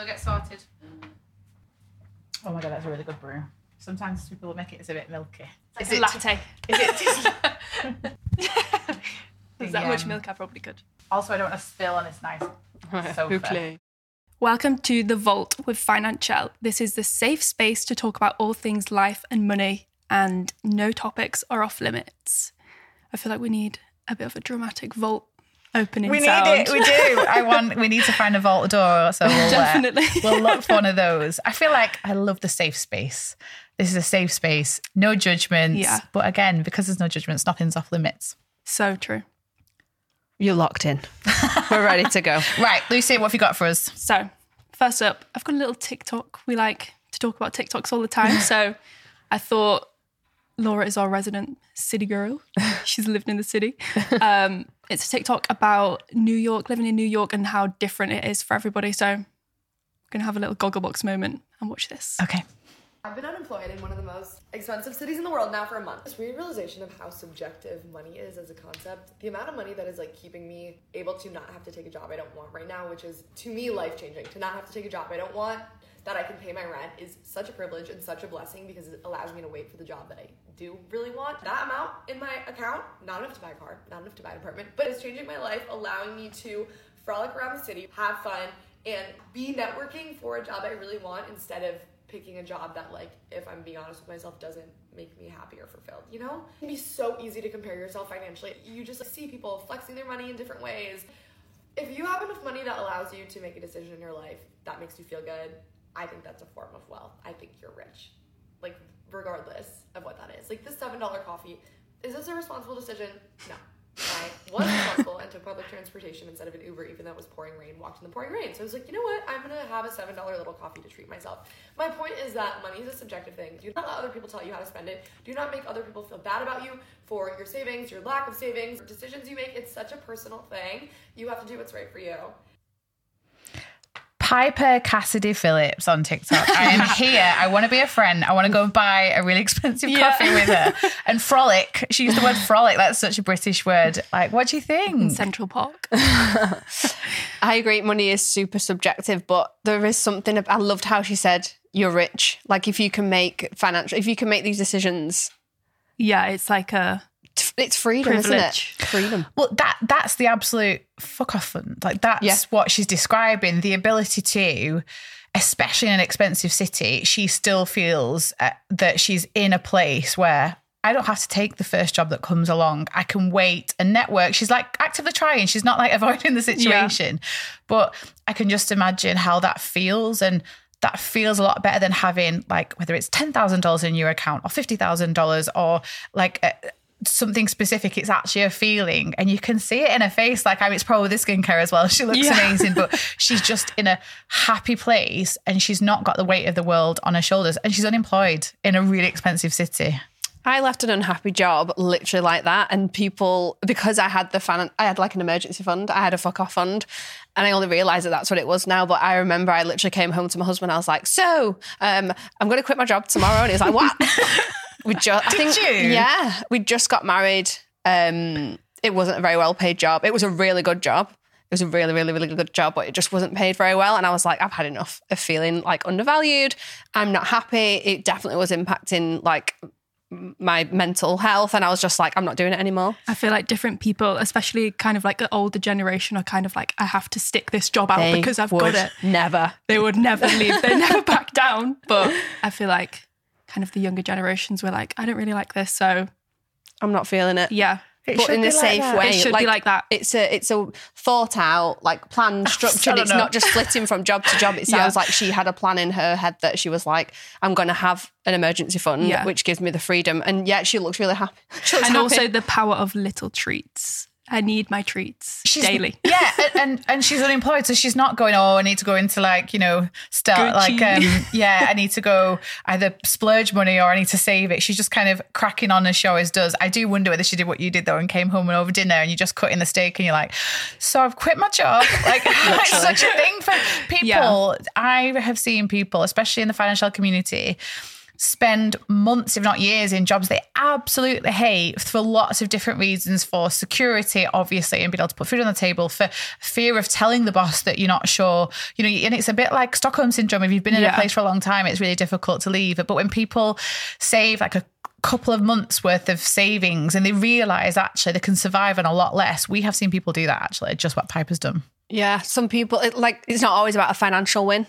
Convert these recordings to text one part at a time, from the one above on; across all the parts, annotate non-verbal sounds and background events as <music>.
go get sorted. Oh my god, that's a really good brew. Sometimes people will make it as a bit milky. Is it latte? Is it? <laughs> There's that much milk I probably could. also, I don't want to spill on this nice sofa. Welcome to The Vault with Financielle. This is the safe space to talk about all things life and money, and no topics are off limits. I feel like we need a bit of a dramatic vault opening We sound. need it. We do. I want. We need to find a vault door. So we'll, uh, <laughs> Definitely. we'll look for one of those. I feel like I love the safe space. This is a safe space. No judgments. Yeah. But again, because there's no judgments, nothing's off limits. So true. You're locked in. We're ready to go. <laughs> Right, Lucy, what have you got for us? So, first up, I've got a little TikTok. We like to talk about TikToks all the time. <laughs> So, I thought Laura is our resident city girl. She's lived in the city. Um, it's a TikTok about New York, living in New York, and how different it is for everybody. So, I'm going to have a little gogglebox moment and watch this. Okay. I've been unemployed in one of the most expensive cities in the world now for a month. This weird realization of how subjective money is as a concept. The amount of money that is like keeping me able to not have to take a job I don't want right now, which is to me life changing. To not have to take a job I don't want, that I can pay my rent is such a privilege and such a blessing because it allows me to wait for the job that I do really want. That amount in my account, not enough to buy a car, not enough to buy an apartment, but it's changing my life, allowing me to frolic around the city, have fun, and be networking for a job I really want instead of picking a job that like if i'm being honest with myself doesn't make me happy or fulfilled you know? It can be so easy to compare yourself financially. You just like, see people flexing their money in different ways. If you have enough money that allows you to make a decision in your life that makes you feel good i think that's a form of wealth i think you're rich like regardless of what that is like this seven dollar coffee is this a responsible decision no I was responsible and took public transportation instead of an Uber, even though it was pouring rain, walked in the pouring rain. So I was like, you know what? I'm gonna have a $7 little coffee to treat myself. My point is that money is a subjective thing. Do not let other people tell you how to spend it. Do not make other people feel bad about you for your savings, your lack of savings, decisions you make. It's such a personal thing. You have to do what's right for you. Piper Cassidy Phillips on TikTok. I am <laughs> here. I want to be a friend. I want to go and buy a really expensive Yeah. coffee with her <laughs> and frolic. She used the word frolic. That's such a British word. Like, what do you think? Central Park. <laughs> I agree. Money is super subjective, but there is something. I loved how she said, "You're rich." Like if you can make financial, if you can make these decisions, yeah, it's like a it's freedom, Privilege. isn't it? Freedom. Well, that that's the absolute fuck off fun. Like that's Yeah. what she's describing. The ability to, especially in an expensive city, she still feels uh, that she's in a place where I don't have to take the first job that comes along. I can wait and network. She's like actively trying. She's not like <laughs> avoiding the situation, but I can just imagine how that feels and. That feels a lot better than having like whether it's ten thousand dollars in your account or fifty thousand dollars or like a, something specific. It's actually a feeling, and you can see it in her face. Like, I mean, it's probably the skincare as well. She looks Yeah. amazing, but <laughs> she's just in a happy place, and she's not got the weight of the world on her shoulders, and she's unemployed in a really expensive city. I left an unhappy job literally like that, and people because I had the fan, I had like an emergency fund, I had a fuck off fund, and I only realised that that's what it was now. But I remember I literally came home to my husband. I was like, "So, um, I'm going to quit my job tomorrow," and he was like, "What?" <laughs> we just, I think, you? yeah, we just got married. Um, it wasn't a very well paid job. It was a really good job. It was a really, really, really good job, but it just wasn't paid very well. And I was like, I've had enough of feeling like undervalued. I'm not happy. It definitely was impacting like my mental health and I was just like I'm not doing it anymore. I feel like different people, especially kind of like the older generation, are kind of like, I have to stick this job out They because I've got it. Never. They would never leave. They never <laughs> back down. But I feel like kind of the younger generations were like, I don't really like this. So I'm not feeling it. yeah, It but in a like safe that. way. it should be like that. It's a it's a thought out, like planned, <laughs> structured. don't It's know. not just flitting from job to job. It sounds Yeah. like she had a plan in her head that she was like, I'm gonna have an emergency fund, Yeah. which gives me the freedom. And yet she looks really happy. <laughs> She looks and happy. also the power of little treats. I need my treats She's, daily. <laughs> Yeah, and, and she's unemployed, so she's not going. Oh, I need to go into like you know start like um <laughs> yeah, I need to go either splurge money or I need to save it. She's just kind of cracking on as she always does. I do wonder whether she did what you did though and came home and over dinner and you just cut in the steak and you're like, so I've quit my job. <laughs> Like it's such a thing for people. Yeah. I have seen people, especially in the financial community spend months, if not years, in jobs they absolutely hate for lots of different reasons for security, obviously, and being able to put food on the table, for fear of telling the boss that you're not sure. You know, and it's a bit like Stockholm syndrome. If you've been in Yeah. a place for a long time, it's really difficult to leave. But when people save like a couple of months worth of savings and they realize actually they can survive on a lot less, we have seen people do that actually, just what Piper's done. Yeah, some people it, like it's not always about a financial win.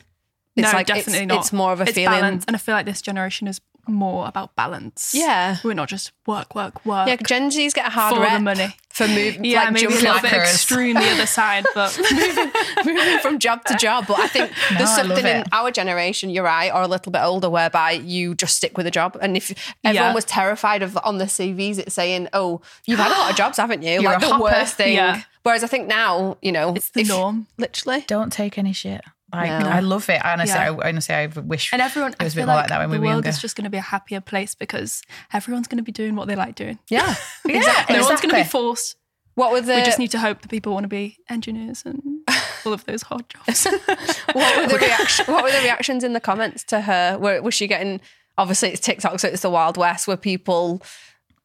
It's no, like definitely it's, not. It's more of a it's feeling. balance, and I feel like this generation is more about balance. Yeah. we're not just work, work, work. Yeah, Gen Z's get a hard For the money. for moving. <laughs> yeah, like maybe a little bit Slackers. extreme the other side, but <laughs> moving from job to job. But I think <laughs> No, there's something in our generation, you're right, or a little bit older, whereby you just stick with a job. And if everyone Yeah. was terrified of on the CVs, it's saying, "Oh, you've had a lot of <gasps> jobs, haven't you?" You're like a the hopper. worst thing. Yeah. Whereas I think now, you know, it's the if- norm. Literally. Don't take any shit. Like No. I love it. Honestly, Yeah. I, honestly, I wish And everyone, it was a bit more like, like that when we were The world younger. is just going to be a happier place because everyone's going to be doing what they like doing. Yeah. <laughs> yeah, No one's going to be forced. What were the we just need to hope that people want to be engineers and <laughs> all of those hard jobs. what were the <laughs> reaction, What were the reactions in the comments to her? Were, was she getting? Obviously, it's TikTok, so it's the Wild West. Were people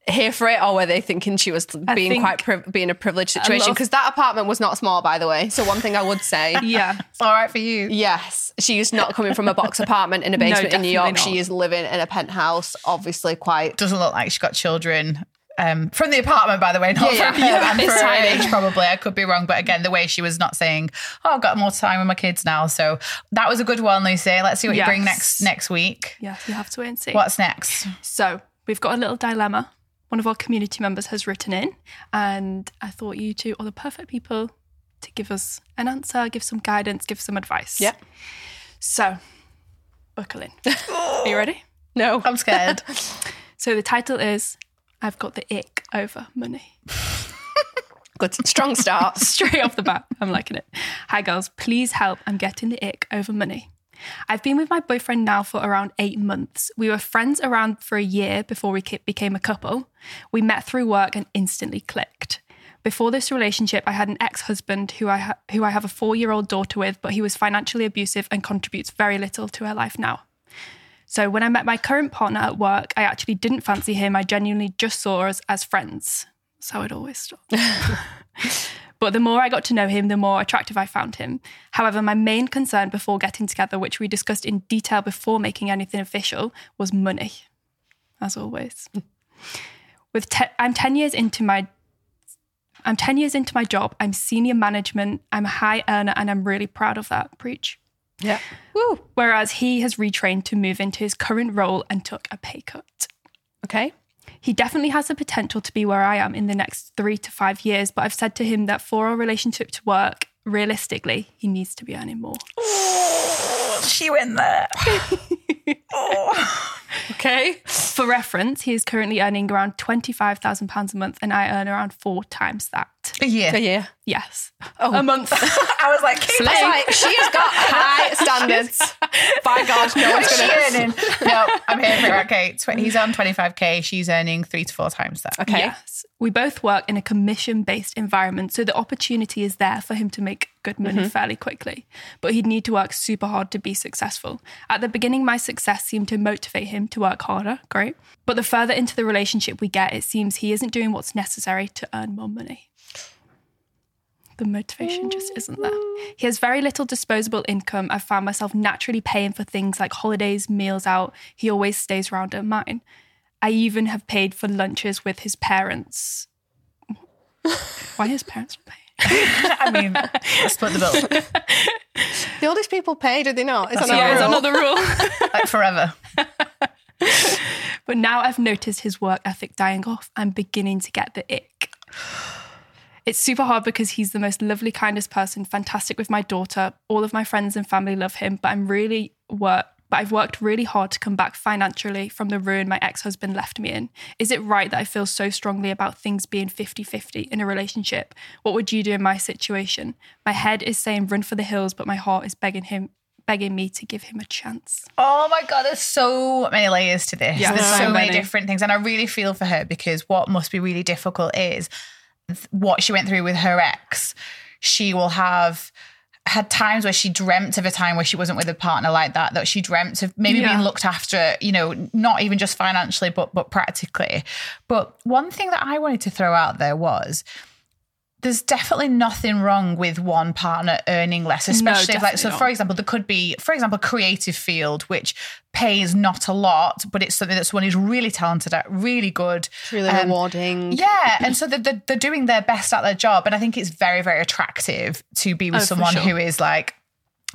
here for it, or were they thinking she was being think- quite pri- being a privileged situation? love- Because that apartment was not small, by the way. So one thing I would say. <laughs> yeah. It's all right for you. Yes, she is not coming from a box <laughs> apartment in a basement in New York. not. She is living in a penthouse, obviously quite. Doesn't look like she's got children. Um, from the apartment, by the way, not Yeah, from yeah. her, <laughs> and for her age, probably. I could be wrong, but again, the way she was not saying, "Oh, I've got more time with my kids now," so that was a good one, Lucy. Let's see what you bring next next week. Yeah, you have to wait and see. What's next? So we've got a little dilemma. One of our community members has written in, and I thought you two are the perfect people to give us an answer, give some guidance, give some advice. Yeah. So, buckle in. <laughs> are you ready? No, I'm <laughs> scared. So the title is "I've got the ick over money." <laughs> good, strong start. Straight off the bat, I'm liking it. Hi, girls. Please help. I'm getting the ick over money. I've been with my boyfriend now for around eight months. We were friends around for a year before we became a couple. We met through work and instantly clicked. Before this relationship, I had an ex-husband who I ha- who I have a four-year-old daughter with, but he was financially abusive and contributes very little to her life now. So when I met my current partner at work, I actually didn't fancy him. I genuinely just saw us as friends. That's how it always starts. <laughs> <laughs> But the more I got to know him, the more attractive I found him. However, my main concern before getting together, which we discussed in detail before making anything official, was money. As always. <laughs> With te- I'm 10 years into my I'm 10 years into my job. I'm senior management. I'm a high earner and I'm really proud of that. Preach. Yeah. Woo. Whereas he has retrained to move into his current role and took a pay cut. Okay. He definitely has the potential to be where I am in the next three to five years, but I've said to him that for our relationship to work, realistically, he needs to be earning more. she went there. <laughs> Okay. For reference, he is currently earning around £25,000 a month, and I earn around four times that. Yeah. So yeah. Yes. Oh. A month. <laughs> I was like, keep like she's got high <laughs> standards. <laughs> By God, no one's gonna. earning? no, I'm here for it. Okay, tw- he's on 25k. She's earning three to four times that. Okay. Yes. We both work in a commission based environment, so the opportunity is there for him to make good money mm-hmm. fairly quickly. But he'd need to work super hard to be successful. At the beginning, my success seemed to motivate him to work harder. Great. But the further into the relationship we get, it seems he isn't doing what's necessary to earn more money. The motivation just isn't there. He has very little disposable income. I've found myself naturally paying for things like holidays, meals out. He always stays around at mine. I even have paid for lunches with his parents. Why his parents pay? <laughs> I mean, split the bill <laughs> The oldest people pay, do they not? Is that That's not Yeah, a it's rule? another rule. <laughs> like forever. But now I've noticed his work ethic dying off. I'm beginning to get the ick. It's super hard because he's the most lovely, kindest person, fantastic with my daughter. All of my friends and family love him, but I'm really work. But I've worked really hard to come back financially from the ruin my ex husband left me in. Is it right that I feel so strongly about things being 50 50 in a relationship? What would you do in my situation? My head is saying run for the hills, but my heart is begging him, begging me to give him a chance. Oh my god, there's so many layers to this. Yeah, there's so so, many many. different things, and I really feel for her because what must be really difficult is what she went through with her ex. She will have had times where she dreamt of a time where she wasn't with a partner like that, that she dreamt of maybe Yeah. being looked after, you know, not even just financially, but but practically. But one thing that I wanted to throw out there was there's definitely nothing wrong with one partner earning less, especially if, like, so not. for example, there could be, for example, creative field, which pays not a lot, but it's something that someone who's really talented at, really good. really um, rewarding. Yeah, and <laughs> so they're, they're, they're doing their best at their job, and I think it's very, very attractive to be with Oh, someone sure. who is like,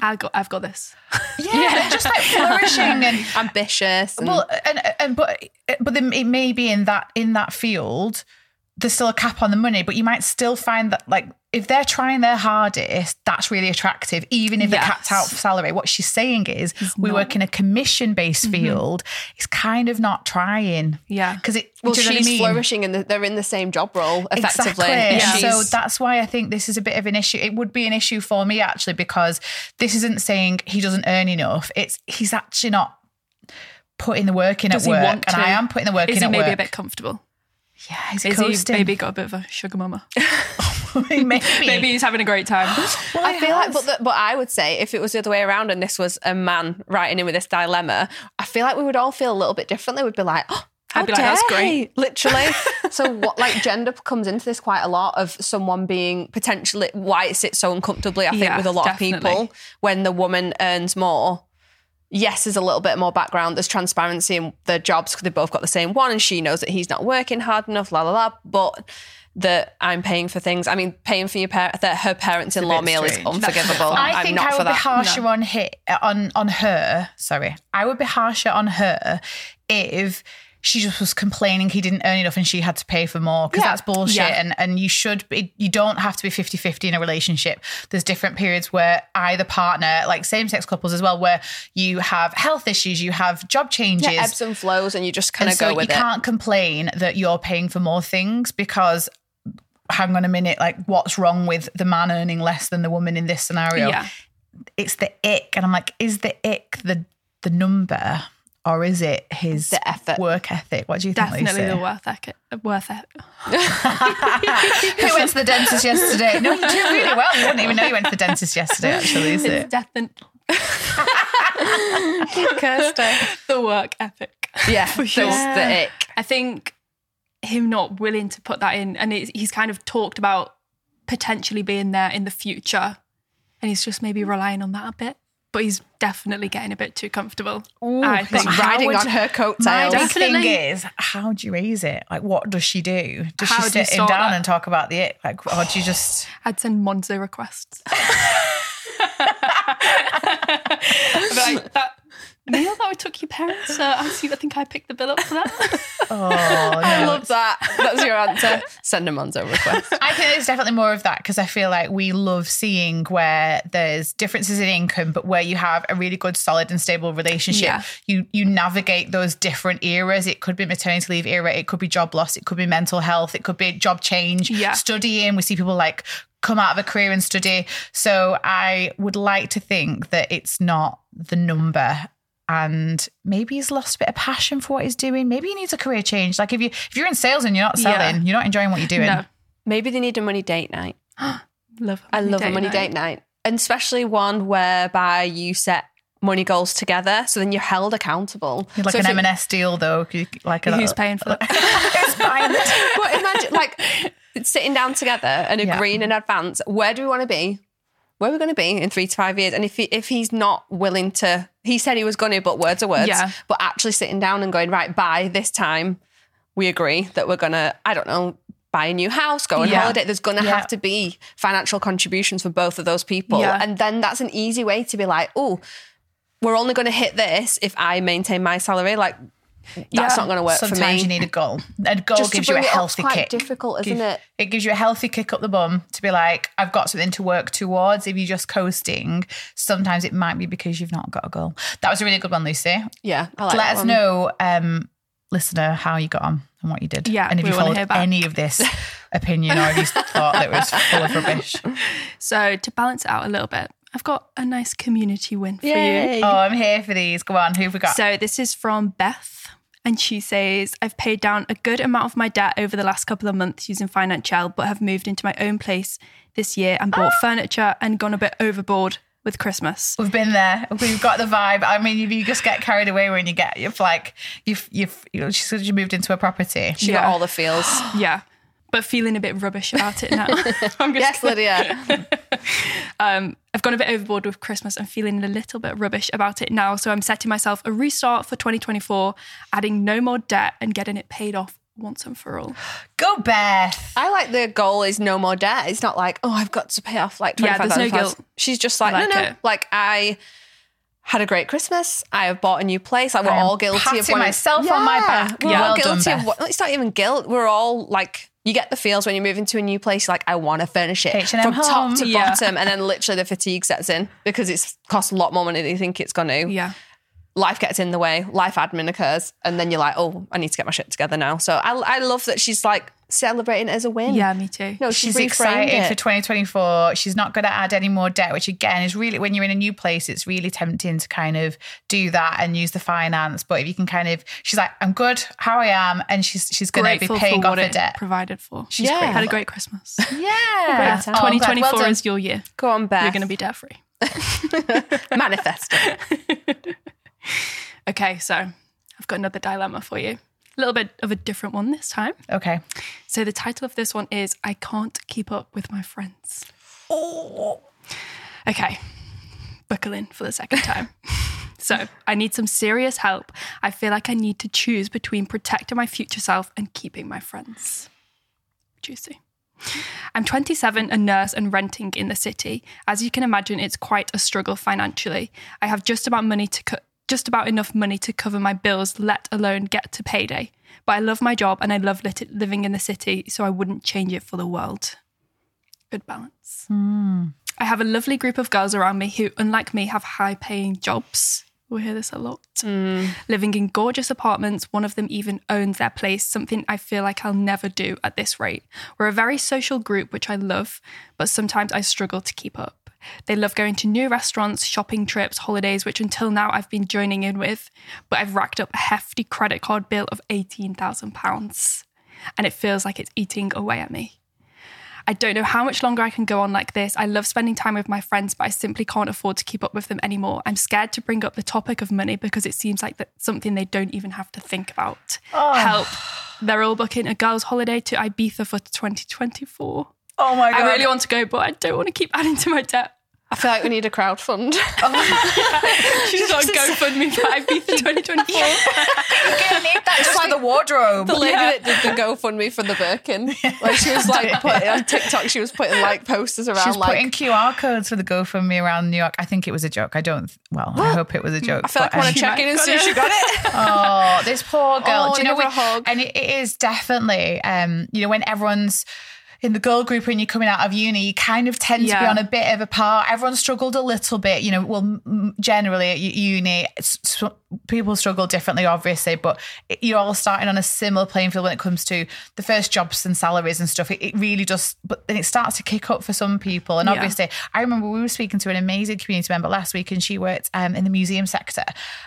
I got, I've got this. yeah, <laughs> they're just like flourishing and <laughs> ambitious. And, well, and, and but but it may be in that in that field, there's still a cap on the money, but you might still find that like if they're trying their hardest, that's really attractive, even if Yes. the capped out for salary. What she's saying is, we work in a commission based mm-hmm. field. It's kind of not trying, Yeah. because it. well, do you know what I she's mean? flourishing and the, they're in the same job role effectively. Exactly. Yeah. So that's why I think this is a bit of an issue. It would be an issue for me actually because this isn't saying he doesn't earn enough. It's he's actually not putting the work in Does at he work, want and? I am putting the work Is in he at maybe work. a bit comfortable? Yeah, he's Is coasting. he maybe got a bit of a sugar mama? <laughs> maybe. maybe he's having a great time. <gasps> Well, I he feel like, but, the, but I would say if it was the other way around and this was a man writing in with this dilemma, I feel like we would all feel a little bit differently. We'd be like, oh, I'd be like, that's dare great. Literally. <laughs> so what, like gender comes into this quite a lot of someone being potentially why it sits so uncomfortably. I think Yeah, with a lot definitely. of people when the woman earns more. Yes, there's a little bit more background. There's transparency in their jobs because they both got the same one, and she knows that he's not working hard enough. La la la. But that I'm paying for things. I mean, paying for your par- that her parents-in-law bit meal is unforgivable. I I'm think not I for would be that. harsher on hit on on her. Sorry, I would be harsher on her if she just was complaining he didn't earn enough and she had to pay for more because Yeah. that's bullshit. Yeah. And and you should be, you don't have to be 50-50 in a relationship. There's different periods where either partner, like same sex couples as well, where you have health issues, you have job changes. Yeah, ebbs and flows, and you just kind of so go with you it. can't complain that you're paying for more things because hang on a minute, like what's wrong with the man earning less than the woman in this scenario? Yeah. It's the ick. And I'm like, is the ick the the number or is it his The effort. work ethic? What do you think? Definitely the worth ethic. Worth it. <laughs> <laughs> Who went to the dentist yesterday? No, you do really well. You wouldn't even know you went to the dentist yesterday, actually, is It's it? definitely <laughs> Kirsty. the work ethic. Yeah, For sure. there's the ick. I think him not willing to put that in, and it's, he's kind of talked about potentially being there in the future, and he's just maybe relying on that a bit. But he's definitely getting a bit too comfortable. I think. How Riding would- on her coattails. big thing is, how do you raise it? Like, what does she do? Does How she do sit him down that? and talk about the it? Like, or do you just? I'd send Monzo requests. <laughs> Like, that, Neil, that we took your parents. Uh, I see. I think I picked the bill up for that. <laughs> Oh, <laughs> I love that. That's your answer. Send a Monzo request. I think there's definitely more of that because I feel like we love seeing where there's differences in income, but where you have a really good, solid, and stable relationship. Yeah. You you navigate those different eras. It could be maternity leave era, it could be job loss, it could be mental health, it could be job change, Yeah. studying. We see people like come out of a career and study. So I would like to think that it's not the number. And maybe he's lost a bit of passion for what he's doing. Maybe he needs a career change. Like if you if you're in sales and you're not Yeah. selling, you're not enjoying what you're doing. no, Maybe they need a money date night. love. <gasps> I love a money night. date night. And especially one whereby you set money goals together. So then you're held accountable. You'd like so an M&S deal though. Like a, Who's paying for that? <laughs> Who's buying it? <laughs> But imagine like sitting down together and Yeah. agreeing in advance. Where do we want to be? Where are we going to be in three to five years? And if he, if he's not willing to, he said he was going to, but words are words. Yeah. But actually sitting down and going right by this time, we agree that we're going to. I don't know. Buy a new house, go on Yeah. holiday. There's going to Yeah. have to be financial contributions for both of those people. Yeah. And then that's an easy way to be like, oh, we're only going to hit this if I maintain my salary. Like, that's Yeah. not going to work for me. Sometimes you need a goal. A goal Just gives you a bring it up's healthy quite kick. difficult, isn't Give- it? It gives you a healthy kick up the bum to be like, I've got something to work towards. If you're just coasting, sometimes it might be because you've not got a goal. That was a really good one, Lucy. yeah. I like Let us one. know, um, listener, how you got on and what you did. Yeah, and if you followed any of this <laughs> opinion or if you thought that it was full of rubbish. So to balance it out a little bit, I've got a nice community win for you. Oh, I'm here for these. Go on. Who have we got? So this is from Beth. And she says, I've paid down a good amount of my debt over the last couple of months using Financielle, but have moved into my own place this year and bought ah! furniture and gone a bit overboard with Christmas. We've been there. We've got the vibe. I mean, you just get carried away when you get, you've like, you've, you've, you know, she said you moved into a property. She got all the feels. <gasps> Yeah. But feeling a bit rubbish about it now. <laughs> I'm just yes, Lydia. <laughs> um, I've gone a bit overboard with Christmas and feeling a little bit rubbish about it now. So I'm setting myself a restart for 2024, adding no more debt and getting it paid off once and for all. <gasps> Go Beth. I like the goal is no more debt. It's not like, oh, I've got to pay off like Yeah, there's no guilt. She's just like, like no, no. it. Like I had a great Christmas. I have bought a new place. Like we're I am all guilty of patting wanting- myself on my back. We're Yeah. all Well done, guilty of what it's not even guilt. We're all like you get the feels when you move into a new place, like I want to furnish it H&M from home. top to Yeah. bottom, and then literally the fatigue sets in because it's cost a lot more money than you think it's going to Yeah. life gets in the way, life admin occurs, and then you're like, oh, I need to get my shit together now. So I, I love that she's like celebrating it as a win. Yeah, me too. No, She's reframed excited it. for 2024. She's not going to add any more debt, which again is really, when you're in a new place, it's really tempting to kind of do that and use the finance. But if you can kind of, she's like, I'm good how I am. And she's she's going to be paying for off what her it debt. provided for. She's Yeah. grateful. Had a great Christmas. <laughs> Yeah. Great Oh, 2024 Well is your year. Go on, Beth. You're going to be debt free. <laughs> <laughs> manifest. Okay, so I've got another dilemma for you. A little bit of a different one this time. Okay. So the title of this one is I Can't Keep Up with My Friends. Oh. Okay, buckle in for the second time. <laughs> so I need some serious help. I feel like I need to choose between protecting my future self and keeping my friends. Juicy. I'm 27, a nurse, and renting in the city. As you can imagine, it's quite a struggle financially. I have just about money to co- just about enough money to cover my bills, let alone get to payday. But I love my job and I love lit- living in the city, so I wouldn't change it for the world. Good balance. Hmm. I have a lovely group of girls around me who, unlike me, have high paying jobs. We hear this a lot. Hmm. Living in gorgeous apartments, one of them even owns their place, something I feel like I'll never do at this rate. We're a very social group, which I love, but sometimes I struggle to keep up. They love going to new restaurants, shopping trips, holidays, which until now I've been joining in with, but I've racked up a hefty credit card bill of £18,000. And it feels like it's eating away at me. I don't know how much longer I can go on like this. I love spending time with my friends, but I simply can't afford to keep up with them anymore. I'm scared to bring up the topic of money because it seems like that's something they don't even have to think about. Ah. Help. They're all booking a girls' holiday to Ibiza for 2024. Oh my God. I really want to go, but I don't want to keep adding to my debt. I feel like we need a crowd fund. <laughs> She's on GoFundMe for Ibiza <laughs> 2024. You're gonna need that just like the wardrobe. the lady Yeah. that did the GoFundMe for the Birkin, <laughs> like she was like putting on TikTok, she was putting like posters around She's like putting QR codes for the GoFundMe around New York. I think it was a joke. I don't. Well, I hope it was a joke. I feel like I want to check in and got see if she got it. Oh, this poor girl. Oh, Do you know give we- a hug. And it, it is definitely, um, you know, when everyone's in the girl group when you're coming out of uni, you kind of tend to be on a bit of a par. Everyone struggled a little bit, you know. Well, generally at uni, people struggle differently, obviously, but you're all starting on a similar playing field when it comes to the first jobs and salaries and stuff. It, it really just, but then it starts to kick up for some people. And Yeah. obviously, I remember we were speaking to an amazing community member last week, and she worked um, in the museum sector,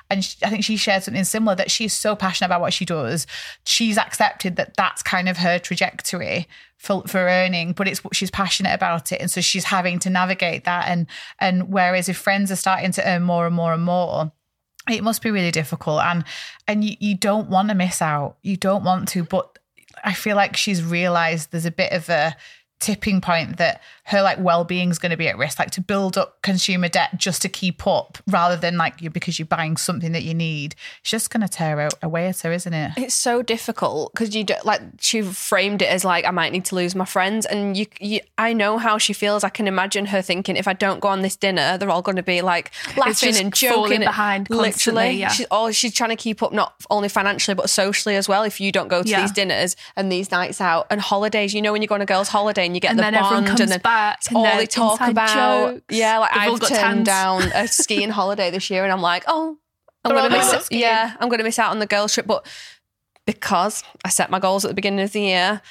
and she, I think she shared something similar that she's so passionate about what she does. She's accepted that that's kind of her trajectory for, for earning, but it's what she's passionate about it, and so she's having to navigate that. And and whereas if friends are starting to earn more and more and more, it must be really difficult, and and you, you don't want to miss out, you don't want to, but I feel like she's realized there's a bit of a tipping point that her like well-being is going to be at risk like to build up consumer debt just to keep up rather than like you because you're buying something that you need it's just going to tear out away at her isn't it It's so difficult because you do, like she framed it as like I might need to lose my friends, and you, you, I know how she feels. I can imagine her thinking if I don't go on this dinner, they're all going to be like laughing and joking. behind literally, yeah. she's all she's trying to keep up not only financially but socially as well. If you don't go to Yeah. these dinners and these nights out and holidays, you know when you go on a girls' holiday and you get And the then everyone bond comes and then back and all they talk about. jokes. Yeah, like They've I've turned tans. down a <laughs> skiing holiday this year, and I'm like, oh. I'm They're gonna miss it. Yeah, I'm gonna miss out on the girls' trip, but because I set my goals at the beginning of the year.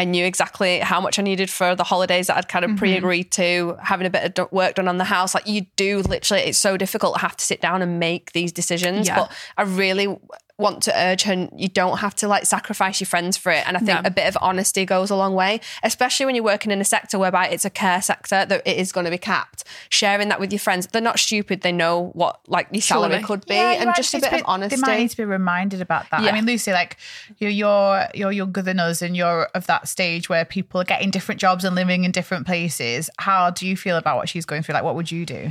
I knew exactly how much I needed for the holidays that I'd kind of Mm-hmm. pre-agreed to, having a bit of work done on the house. Like you do literally, it's so difficult to have to sit down and make these decisions. Yeah. But I really, want to urge her you don't have to like sacrifice your friends for it and i think No. a bit of honesty goes a long way especially when you're working in a sector whereby it's a care sector that it is going to be capped sharing that with your friends they're not stupid they know what like your salary Surely. could be yeah, and might just a need to bit of be- honesty They might need to be reminded about that. yeah. I mean, Lucy, like you're, you're you're younger than us, and you're of that stage where people are getting different jobs and living in different places. How do you feel about what she's going through? Like, what would you do?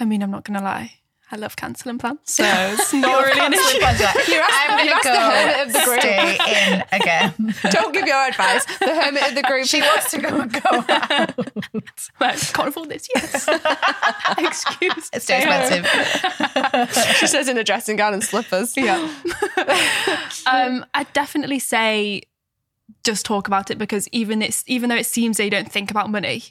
I mean, I'm not going to lie. I love cancelling plans. So it's not <laughs> really an issue. You're asked- I'm you're gonna asked the hermit of the go group. stay in again. <laughs> don't give your advice the hermit of the group she wants to go and go <laughs> out. Can't afford this. Yes. Excuse. Me. It's too expensive. she says in a dressing gown and slippers Yeah. um, I'd definitely say just talk about it because even it's even though it seems they don't think about money,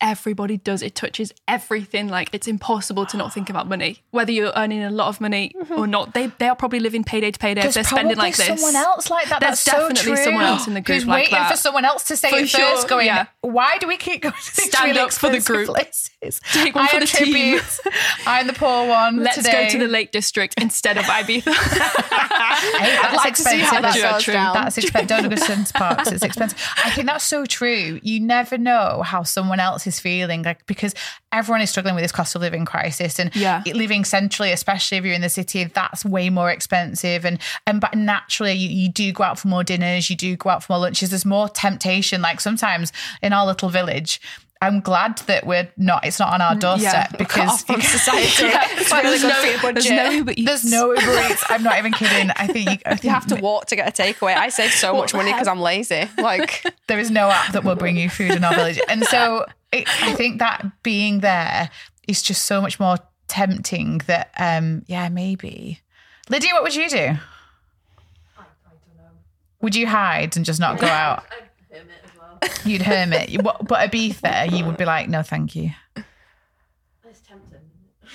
everybody does. It touches everything. Like it's impossible to not think about money, whether you're earning a lot of money or mm-hmm. not. They they are probably living payday to payday. if There's they're spending like this. someone else like that. There's That's so definitely true. someone else in the group who's like waiting that. for someone else to say For it sure, first. Going, yeah. why do we keep going to Stand really up for the group. Places? <laughs> Take one I for the team. <laughs> I'm the poor one. Let's today. go to the Lake District instead of Ibiza. <laughs> Hey, that's like to see how that goes down. That's expensive. Don't go to Parks. It's expensive. I think that's so true. You never know how someone else is feeling, like because everyone is struggling with this cost of living crisis, and Yeah. living centrally, especially if you're in the city, that's way more expensive. And and but naturally, you, you do go out for more dinners, you do go out for more lunches. There's more temptation. Like sometimes in our little village. I'm glad that we're not. It's not on our doorstep Cut because off from <laughs> society it's really There's no- for There's no Uber Eats. there's no Uber Eats. I'm not even kidding. I think <laughs> you, I think you have to walk to get a takeaway. I save so much money because I'm lazy. Like, <laughs> there is no app that will bring you food in our village. And so it, I think that being there is just so much more tempting that, um, yeah, maybe. Lydia, what would you do? I, I don't know. Would you hide and just not go out? I'd hermit as well. You'd hermit. You- What, but Ibiza, you would be like, no, thank you. It's tempting.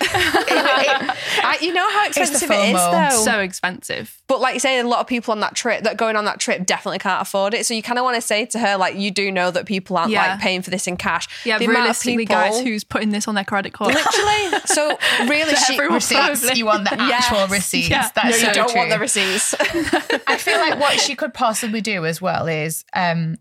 <laughs> I, you know how the expensive it is, FOMO. though. so expensive. but like you say, a lot of people on that trip that going on that trip definitely can't afford it. So you kind of want to say to her, like, you do know that people aren't Yeah. like paying for this in cash. Yeah, The amount of realistically, people- guys, who's putting this on their credit card? literally. <laughs> So really, she, everyone. Receipts. Probably. You want the <laughs> actual Yes. receipts. Yeah. That's no, so you don't true. want the receipts. I feel like what she could possibly do as well is, um,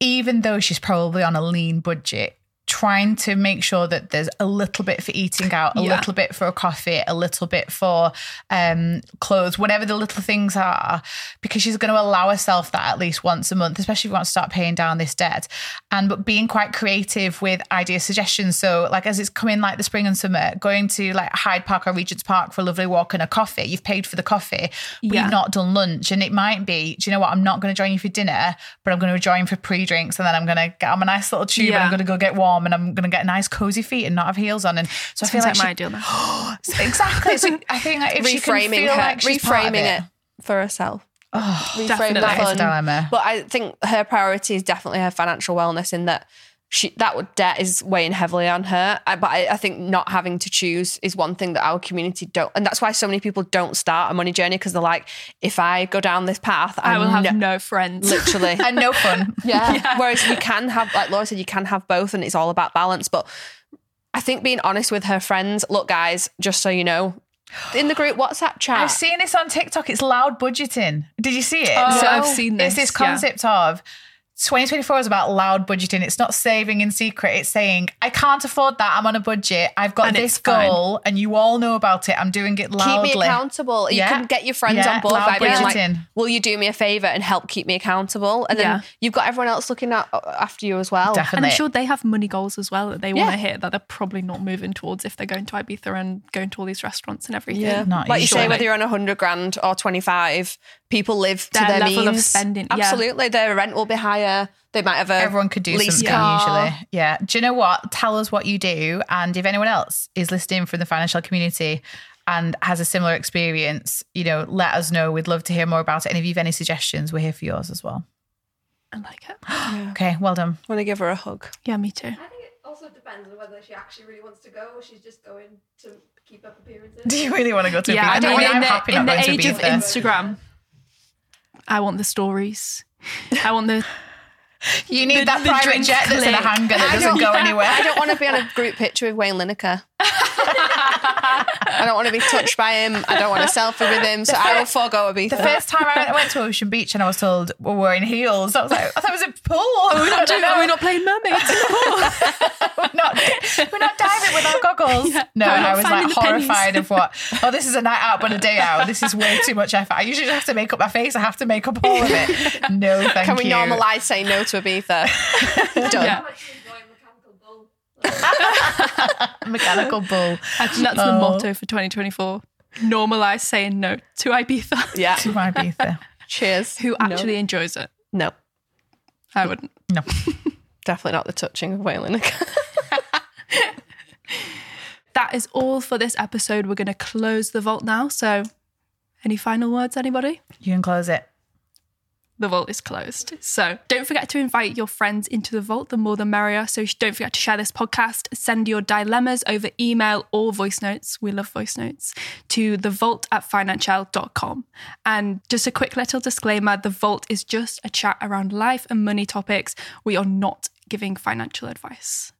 even though she's probably on a lean budget, trying to make sure that there's a little bit for eating out, a Yeah. little bit for a coffee, a little bit for um, clothes, whatever the little things are, because she's going to allow herself that at least once a month, especially if you want to start paying down this debt. And but being quite creative with idea suggestions. So like as it's coming like the spring and summer, going to like Hyde Park or Regent's Park for a lovely walk and a coffee. You've paid for the coffee, but Yeah. you've not done lunch. And it might be, do you know what? I'm not going to join you for dinner, but I'm going to join for pre-drinks and then I'm going to get on a nice little tube and I'm going to go get warm and I'm going to get nice cozy feet and not have heels on. And so I feel like, like she- my ideal. <gasps> exactly. So I think like, if she can reframing feel her, like she's reframing it. for herself. Oh, reframe definitely. the That fun. But I think her priority is definitely her financial wellness in that she that would- debt is weighing heavily on her. I, but I, I think not having to choose is one thing that our community don't, and that's why so many people don't start a money journey because they're like, if I go down this path, I I'm will have no- no friends. literally. <laughs> and no fun. <laughs> <laughs> Yeah. Whereas you can have, like Laura said, you can have both and it's all about balance. But I think being honest with her friends, look, guys, just so you know, in the group WhatsApp chat. I've seen this on TikTok. It's loud budgeting. Did you see it? Oh, I've seen this. It's this, this yeah. concept of 2024 is about loud budgeting. It's not saving in secret. It's saying, I can't afford that. I'm on a budget. I've got And this goal, and you all know about it. I'm doing it loudly. keep me accountable. You can get your friends Yeah, on board loud by being like, "Will you do me a favor and help keep me accountable?" And then Yeah. you've got everyone else looking at, uh, after you as well. Definitely. And I'm sure they have money goals as well that they want to hit that they're probably not moving towards if they're going to Ibiza and going to all these restaurants and everything. Yeah, Not like you say, whether you're on a hundred grand or twenty five, people live to Their their level of means. spending, yeah. Absolutely, their rent will be higher. They might have a Everyone could do lease something car. usually. Yeah. Do you know what? Tell us what you do. And if anyone else is listening from the Financielle community and has a similar experience, you know, let us know. We'd love to hear more about it. And if you've any suggestions, we're here for yours as well. I like it. <gasps> Okay, well done. Want to give her a hug? Yeah, me too. I think it also depends on whether she actually really wants to go or she's just going to keep up appearances. <laughs> Do you really want to go to Yeah, Ibiza? I mean, mean, in I'm the, happy in not the going age to of Ibiza. Instagram, I want the stories. I want the You need The- that the private drink jet that's in a click. hanger that I doesn't don't- go <laughs> anywhere. I don't want to be on a group picture with Wayne Lineker. <laughs> I don't want to be touched by him. I don't want a selfie with him. So I will forego Ibiza. The first time I went to Ocean Beach and I was told we're wearing heels, I was like, I thought it was a pool. Are we not, doing, are we not playing mermaids? <laughs> we're not we're not diving with our goggles. no, we're I was like the pennies. horrified of what. Oh, this is a night out, but a day out. This is way too much effort. I usually have to make up my face. I have to make up all of it. <laughs> No, thank you. Can we you. normalise saying no to Ibiza? <laughs> Done. Yeah. I'm <laughs> mechanical bull. mechanical bull I think that's the Oh. motto for 2024. Normalize saying no to Ibiza. Yeah. <laughs> to Ibiza. Cheers. Who actually enjoys it? No. I wouldn't. No, <laughs> Definitely not the touching of whaling. That is all for this episode. We're going to close the vault now. So, any final words, anybody? you can close it. The vault is closed. So don't forget to invite your friends into the vault, the more the merrier. So don't forget to share this podcast, send your dilemmas over email or voice notes. We love voice notes to the vault at financielle.com. And just a quick little disclaimer the vault is just a chat around life and money topics. We are not giving financial advice.